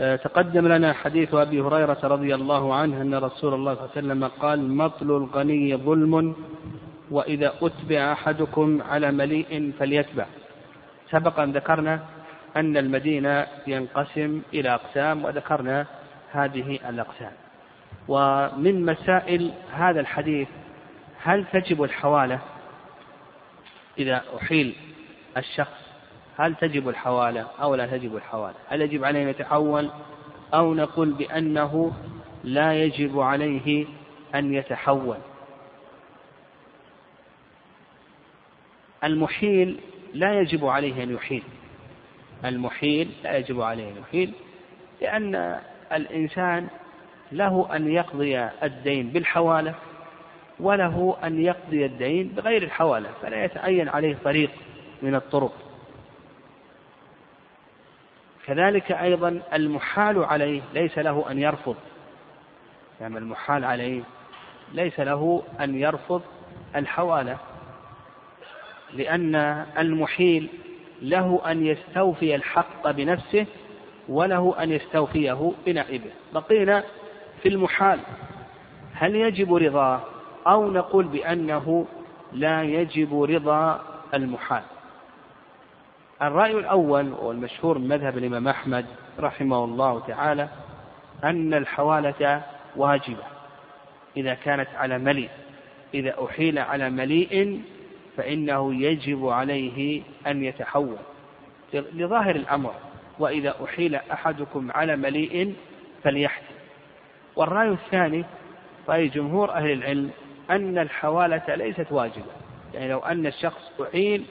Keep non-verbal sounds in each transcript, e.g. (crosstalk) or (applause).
آه، تقدم لنا حديث أبي هريرة رضي الله عنه أن رسول الله صلى الله عليه وسلم قال مطل الغني ظلم وإذا أتبع أحدكم على مليء فليتبع. سبق أن ذكرنا أن المدينة ينقسم إلى أقسام وذكرنا هذه الأقسام. ومن مسائل هذا الحديث هل تجب الحوالة؟ إذا أحيل الشخص هل تجب الحوالة أو لا تجب الحوالة؟ هل يجب عليه أن يتحول أو نقول بأنه لا يجب عليه أن يتحول؟ المحيل لا يجب عليه أن يحيل. المحيل لا يجب عليه أن يحيل لأن الإنسان له أن يقضي الدين بالحوالة وله أن يقضي الدين بغير الحوالة فلا يتعين عليه طريق من الطرق. كذلك أيضا المحال عليه ليس له أن يرفض. يعني المحال عليه ليس له أن يرفض الحوالة لأن المحيل له أن يستوفي الحق بنفسه وله أن يستوفيه بنائبه. بقينا في المحال. هل يجب رضاه أو نقول بأنه لا يجب رضا المحال؟ الرأي الأول والمشهور من مذهب الإمام أحمد رحمه الله تعالى أن الحوالة واجبة. إذا كانت على مليء إذا أحيل على مليء فإنه يجب عليه أن يتحول. لظاهر الأمر وإذا أحيل أحدكم على مليء فليحتل والرأي الثاني رأي جمهور أهل العلم أن الحوالة ليست واجبة. يعني لو أن الشخص أحيل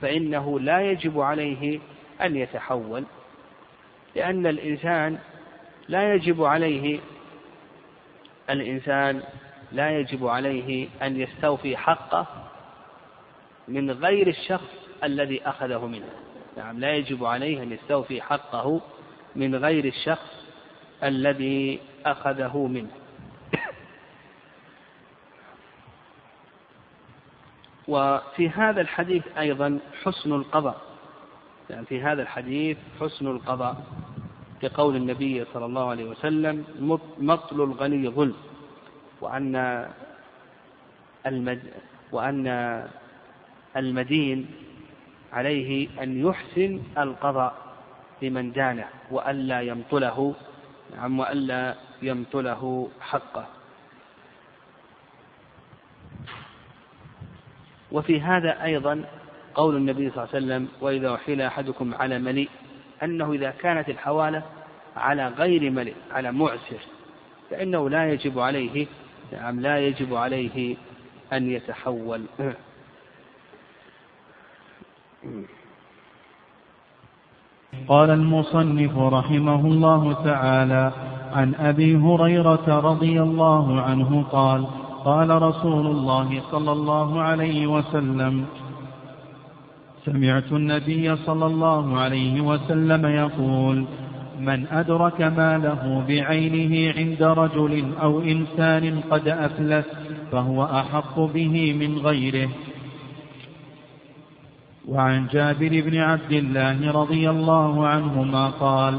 فإنه لا يجب عليه أن يتحول لأن الإنسان لا يجب عليه الإنسان لا يجب عليه أن يستوفي حقه من غير الشخص الذي أخذه منه. نعم لا يجب عليه أن يستوفي حقه من غير الشخص الذي أخذه منه. وفي هذا الحديث أيضا حسن القضاء. يعني في هذا الحديث حسن القضاء. كقول النبي صلى الله عليه وسلم مطل الغني ظلم. وأن المد وأن المدين عليه أن يحسن القضاء لمن دانه وألا يمطله نعم وألا يمطله حقه. وفي هذا أيضا قول النبي صلى الله عليه وسلم وإذا أحيل أحدكم على مليء أنه إذا كانت الحوالة على غير مليء على معسر فإنه لا يجب عليه نعم لا يجب عليه أن يتحول. قال المصنف رحمه الله تعالى عن أبي هريرة رضي الله عنه قال قال رسول الله صلى الله عليه وسلم سمعت النبي صلى الله عليه وسلم يقول من أدرك ماله بعينه عند رجل أو إنسان قد أفلس فهو أحق به من غيره. وعن جابر بن عبد الله رضي الله عنهما قال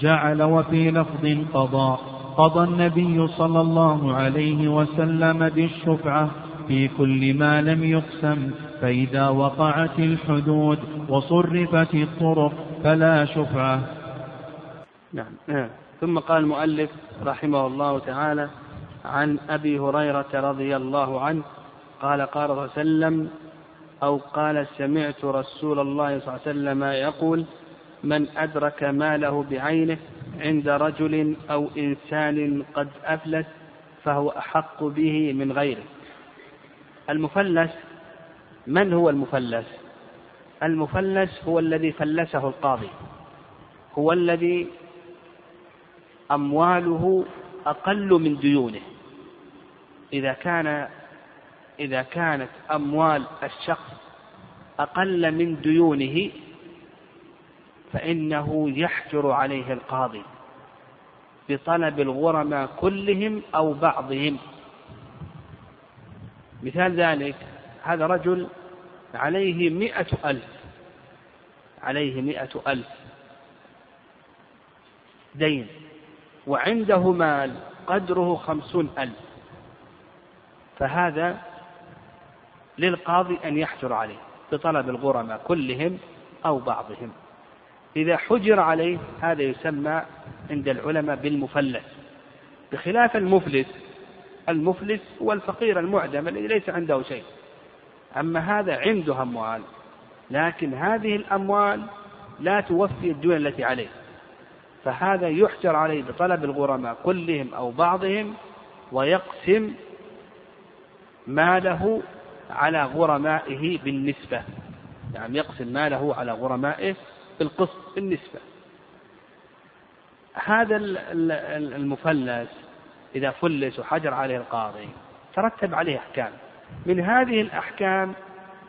جعل وفي لفظ قضاء قضى النبي صلى الله عليه وسلم بالشفعة في كل ما لم يقسم فإذا وقعت الحدود وصرفت الطرق فلا شفعة نعم. نعم ثم قال المؤلف رحمه الله تعالى عن أبي هريرة رضي الله عنه قال قال الله وسلم أو قال سمعت رسول الله صلى الله عليه وسلم يقول من أدرك ماله بعينه عند رجل أو إنسان قد أفلس فهو أحق به من غيره. المفلس من هو المفلس؟ المفلس هو الذي فلسه القاضي هو الذي أمواله أقل من ديونه. إذا كان إذا كانت أموال الشخص أقل من ديونه فإنه يحجر عليه القاضي بطلب الغرماء كلهم أو بعضهم. مثال ذلك هذا رجل عليه مئة ألف عليه مئة ألف دين وعنده مال قدره خمسون ألف فهذا للقاضي أن يحجر عليه بطلب الغرماء كلهم أو بعضهم. إذا حجر عليه هذا يسمى عند العلماء بالمفلس. بخلاف المفلس المفلس هو الفقير المعدم الذي ليس عنده شيء. أما هذا عنده أموال لكن هذه الأموال لا توفي الدين التي عليه. فهذا يحجر عليه بطلب الغرماء كلهم أو بعضهم ويقسم ماله على غرمائه بالنسبة. يعني يقسم ماله على غرمائه بالقسط بالنسبة هذا المفلس إذا فلس وحجر عليه القاضي ترتب عليه أحكام. من هذه الأحكام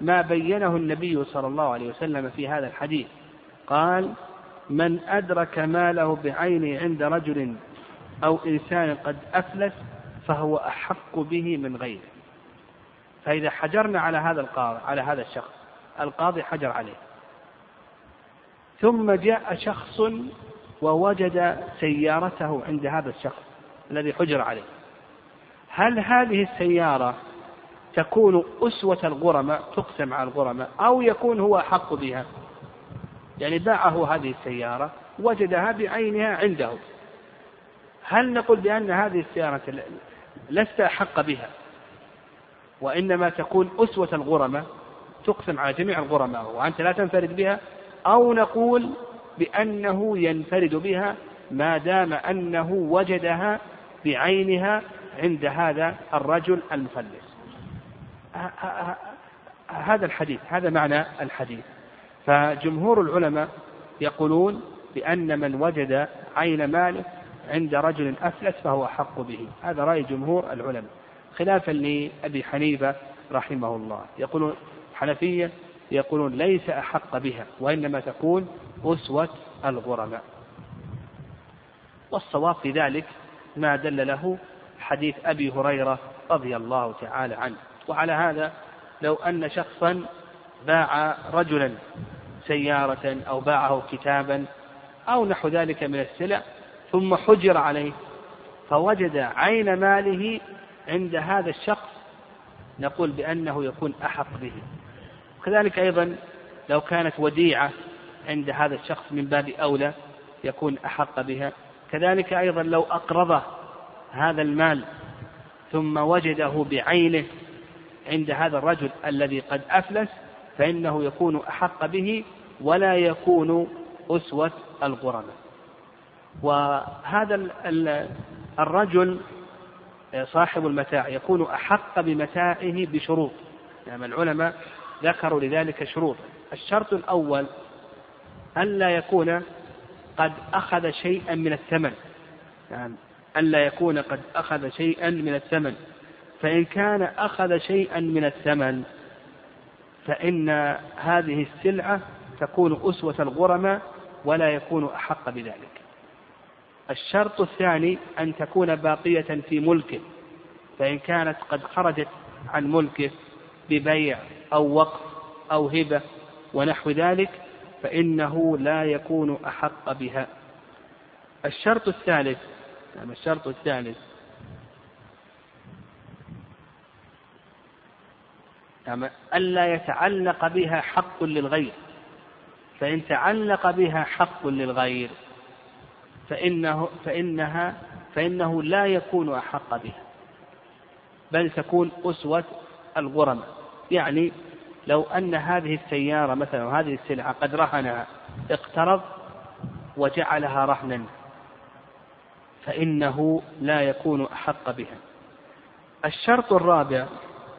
ما بينه النبي صلى الله عليه وسلم في هذا الحديث. قال من أدرك ماله بعينه عند رجل أو إنسان قد أفلس فهو أحق به من غيره. فإذا حجرنا على هذا القاضي على هذا الشخص القاضي حجر عليه. ثم جاء شخص ووجد سيارته عند هذا الشخص الذي حجر عليه. هل هذه السيارة تكون أسوة الغرماء تقسم على الغرماء أو يكون هو أحق بها؟ يعني باعه هذه السيارة وجدها بعينها عنده. هل نقول بأن هذه السيارة لست أحق بها؟ وإنما تكون أسوة الغرماء تقسم على جميع الغرماء وأنت لا تنفرد بها أو نقول بأنه ينفرد بها ما دام أنه وجدها بعينها عند هذا الرجل المفلس. هذا الحديث هذا معنى الحديث. فجمهور العلماء يقولون بأن من وجد عين ماله عند رجل أفلس فهو أحق به. هذا رأي جمهور العلماء خلافا لأبي حنيفة رحمه الله. يقولون حنفية يقولون ليس أحق بها وإنما تكون أسوة الغرماء. والصواب في ذلك ما دل له حديث أبي هريرة رضي الله تعالى عنه. وعلى هذا لو أن شخصا باع رجلا سيارة أو باعه كتابا أو نحو ذلك من السلع ثم حجر عليه فوجد عين ماله عند هذا الشخص نقول بأنه يكون أحق به. وكذلك أيضا لو كانت وديعة عند هذا الشخص من باب أولى يكون أحق بها. كذلك أيضا لو أقرضه هذا المال ثم وجده بعينه عند هذا الرجل الذي قد أفلس فإنه يكون أحق به ولا يكون أسوة الغرماء وهذا الرجل صاحب المتاع يكون أحق بمتاعه بشروط. يعني العلماء ذكروا لذلك شروط. الشرط الأول ألا يكون قد أخذ شيئا من الثمن. يعني ألا يكون قد أخذ شيئا من الثمن. فإن كان أخذ شيئا من الثمن فإن هذه السلعة تكون أسوة الغرماء ولا يكون أحق بذلك. الشرط الثاني أن تكون باقية في ملكه فإن كانت قد خرجت عن ملكه ببيع أو وقف أو هبة ونحو ذلك فإنه لا يكون أحق بها. الشرط الثالث نعم الشرط الثالث. نعم ألا يتعلق بها حق للغير. فإن تعلق بها حق للغير فإنه فإنها فإنه لا يكون أحق بها. بل تكون أسوة الغرم يعني لو أن هذه السيارة مثلا وهذه السلعة قد رهنها اقترض وجعلها رهنا فإنه لا يكون أحق بها. الشرط الرابع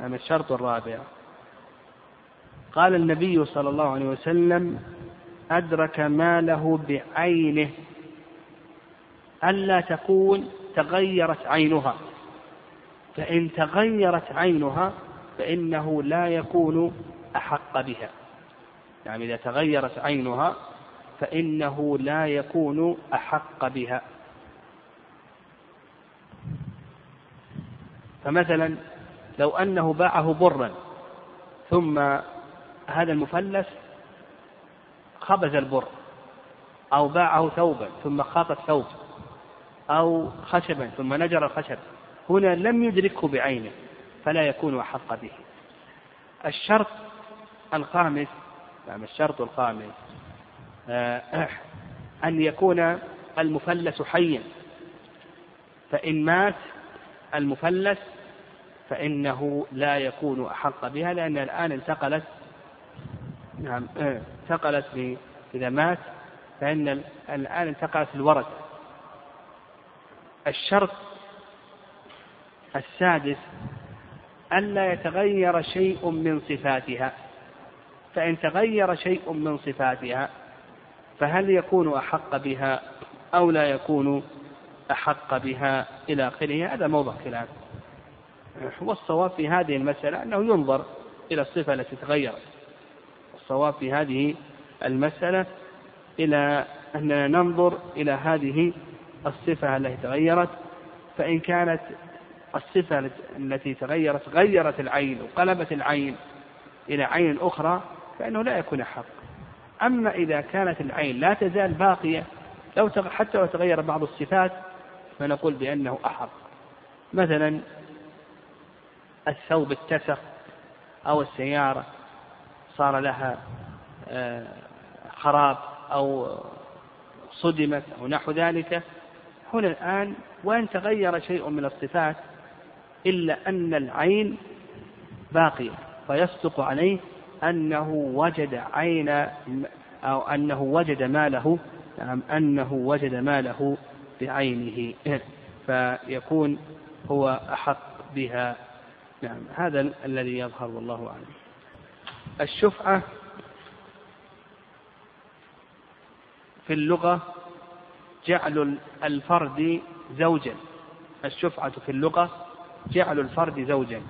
يعني الشرط الرابع قال النبي صلى الله عليه وسلم أدرك ماله بعينه ألا تكون تغيرت عينها. فإن تغيرت عينها فإنه لا يكون أحق بها. يعني إذا تغيرت عينها فإنه لا يكون أحق بها. فمثلا لو أنه باعه برا ثم هذا المفلس خبز البر أو باعه ثوبا ثم خاط الثوب أو خشبا ثم نجر الخشب هنا لم يدركه بعينه. فلا يكون أحق به. الشرط الخامس نعم الشرط الخامس آه، (clears throat) أن يكون المفلس حيا. فإن مات المفلس فإنه لا يكون أحق بها لأن الآن انتقلت نعم آه، انتقلت إذا مات فإن الآن انتقلت الورث الشرط السادس ألا يتغير شيء من صفاتها. فإن تغير شيء من صفاتها فهل يكون أحق بها أو لا يكون أحق بها إلى آخره؟ هذا موضع خلاف. والصواب في هذه المسألة أنه ينظر إلى الصفة التي تغيرت. الصواب في هذه المسألة إلى أننا ننظر إلى هذه الصفة التي تغيرت فإن كانت الصفة التي تغيرت غيرت العين وقلبت العين إلى عين أخرى فإنه لا يكون حق. أما إذا كانت العين لا تزال باقية لو حتى لو تغير بعض الصفات فنقول بأنه أحق. مثلا الثوب اتسخ أو السيارة صار لها آه، خراب أو صدمت أو نحو ذلك هنا الآن وإن تغير شيء من الصفات إلا أن العين باقية فيصدق عليه أنه وجد عين أو أنه وجد ماله نعم أنه وجد ماله بعينه فيكون هو أحق بها نعم هذا الذي يظهر والله أعلم. الشفعة في اللغة جعل الفرد زوجا الشفعة في اللغة جعل الفرد زوجا.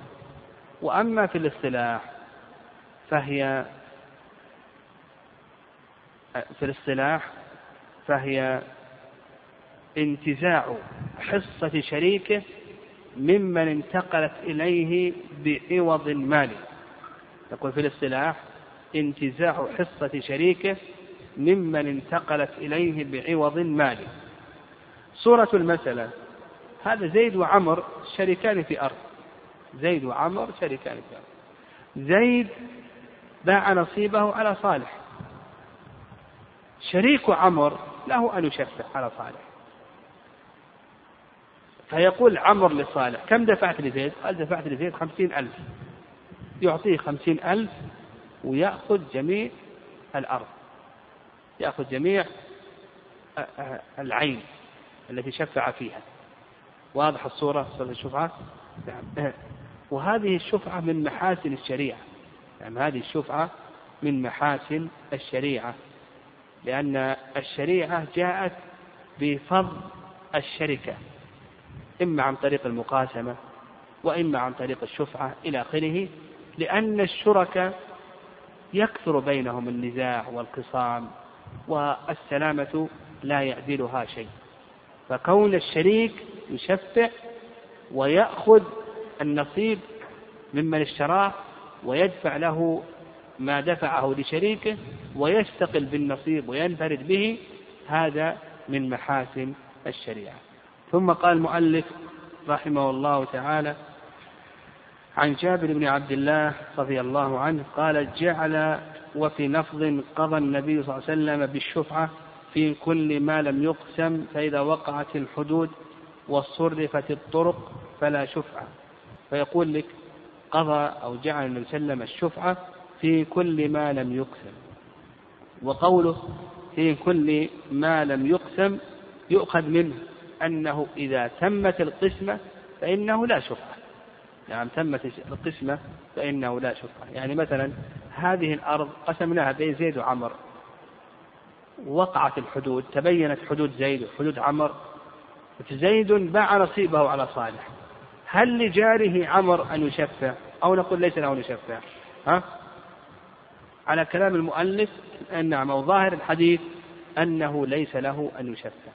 وأما في الاصطلاح فهي في الاصطلاح فهي انتزاع حصة شريكه ممن انتقلت إليه بعوض مالي يقول في الاصطلاح انتزاع حصة شريكه ممن انتقلت إليه بعوض مالي صورة المسألة هذا زيد وعمر شريكان في أرض. زيد وعمر شريكان في أرض. زيد باع نصيبه على صالح. شريك عمر له أن يشفع على صالح. فيقول عمر لصالح كم دفعت لزيد؟ قال دفعت لزيد خمسين ألف. يعطيه خمسين ألف ويأخذ جميع الأرض. يأخذ جميع العين التي شفع فيها. واضح الصورة؟ صورة الشفعة؟ نعم. (clears throat) وهذه الشفعة من محاسن الشريعة. يعني هذه الشفعة من محاسن الشريعة. لأن الشريعة جاءت بفضل الشركة. إما عن طريق المقاسمة وإما عن طريق الشفعة إلى آخره. لأن الشركاء يكثر بينهم النزاع والخصام والسلامة لا يعدلها شيء. فكون الشريك يشفع ويأخذ النصيب ممن اشتراه ويدفع له ما دفعه لشريكه ويستقل بالنصيب وينفرد به هذا من محاسن الشريعة. ثم قال المؤلف رحمه الله تعالى عن جابر بن عبد الله رضي الله عنه قال جعل وفي لفظ قضى النبي صلى الله عليه وسلم بالشفعة في كل ما لم يقسم فإذا وقعت الحدود وصرفت الطرق فلا شفعة. فيقول لك قضى أو جعل النبي صلى الله عليه وسلم الشفعة في كل ما لم يقسم. وقوله في كل ما لم يقسم يؤخذ منه أنه إذا تمت القسمة فإنه لا شفعة. يعني تمت القسمة فإنه لا شفعة. يعني مثلا هذه الأرض قسمناها بين زيد وعمر. وقعت الحدود تبينت حدود زيد وحدود عمر زيد باع نصيبه على صالح. هل لجاره عمر أن يشفع؟ أو نقول ليس له أن يشفع. ها؟ على كلام المؤلف نعم أو ظاهر الحديث أنه ليس له أن يشفع.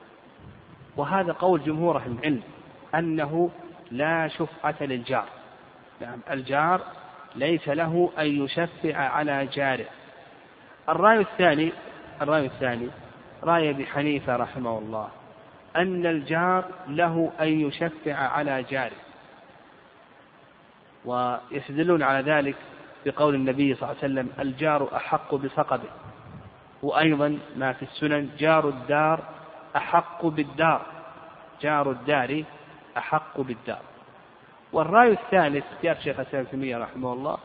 وهذا قول جمهور أهل العلم أنه لا شفعة للجار. نعم الجار ليس له أن يشفع على جاره. الرأي الثاني الرأي الثاني رأي أبي حنيفة رحمه الله أن الجار له أن يشفع على جاره. ويستدلون على ذلك بقول النبي صلى الله عليه وسلم الجار أحق بصقبه وأيضا ما في السنن جار الدار أحق بالدار جار الدار أحق بالدار. والرأي الثالث اختيار شيخ الإسلام تيمية رحمه الله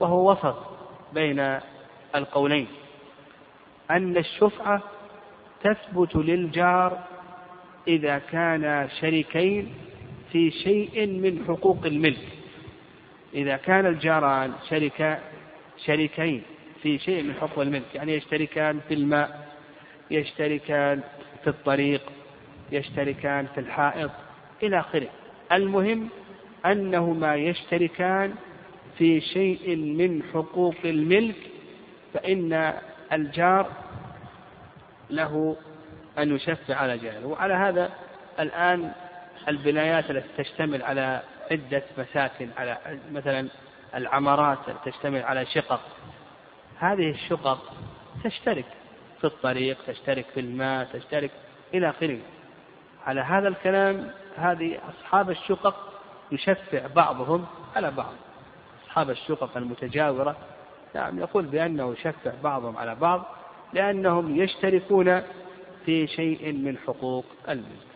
وهو وسط بين القولين. أن الشفعة تثبت للجار إذا كان شريكين في شيء من حقوق الملك. إذا كان الجاران شركا شريكين في شيء من حقوق الملك يعني يشتركان في الماء يشتركان في الطريق يشتركان في الحائط إلى آخره. المهم أنهما يشتركان في شيء من حقوق الملك فإن الجار له أن يشفع على جاره. وعلى هذا الآن البنايات التي تشتمل على عدة مساكن على مثلا العمارات تشتمل على شقق. هذه الشقق تشترك في الطريق تشترك في الماء تشترك إلى آخره. على هذا الكلام هذه أصحاب الشقق يشفع بعضهم على بعض. أصحاب الشقق المتجاورة نعم يقول بأنه يشفع بعضهم على بعض لأنهم يشتركون في شيء من حقوق الملك.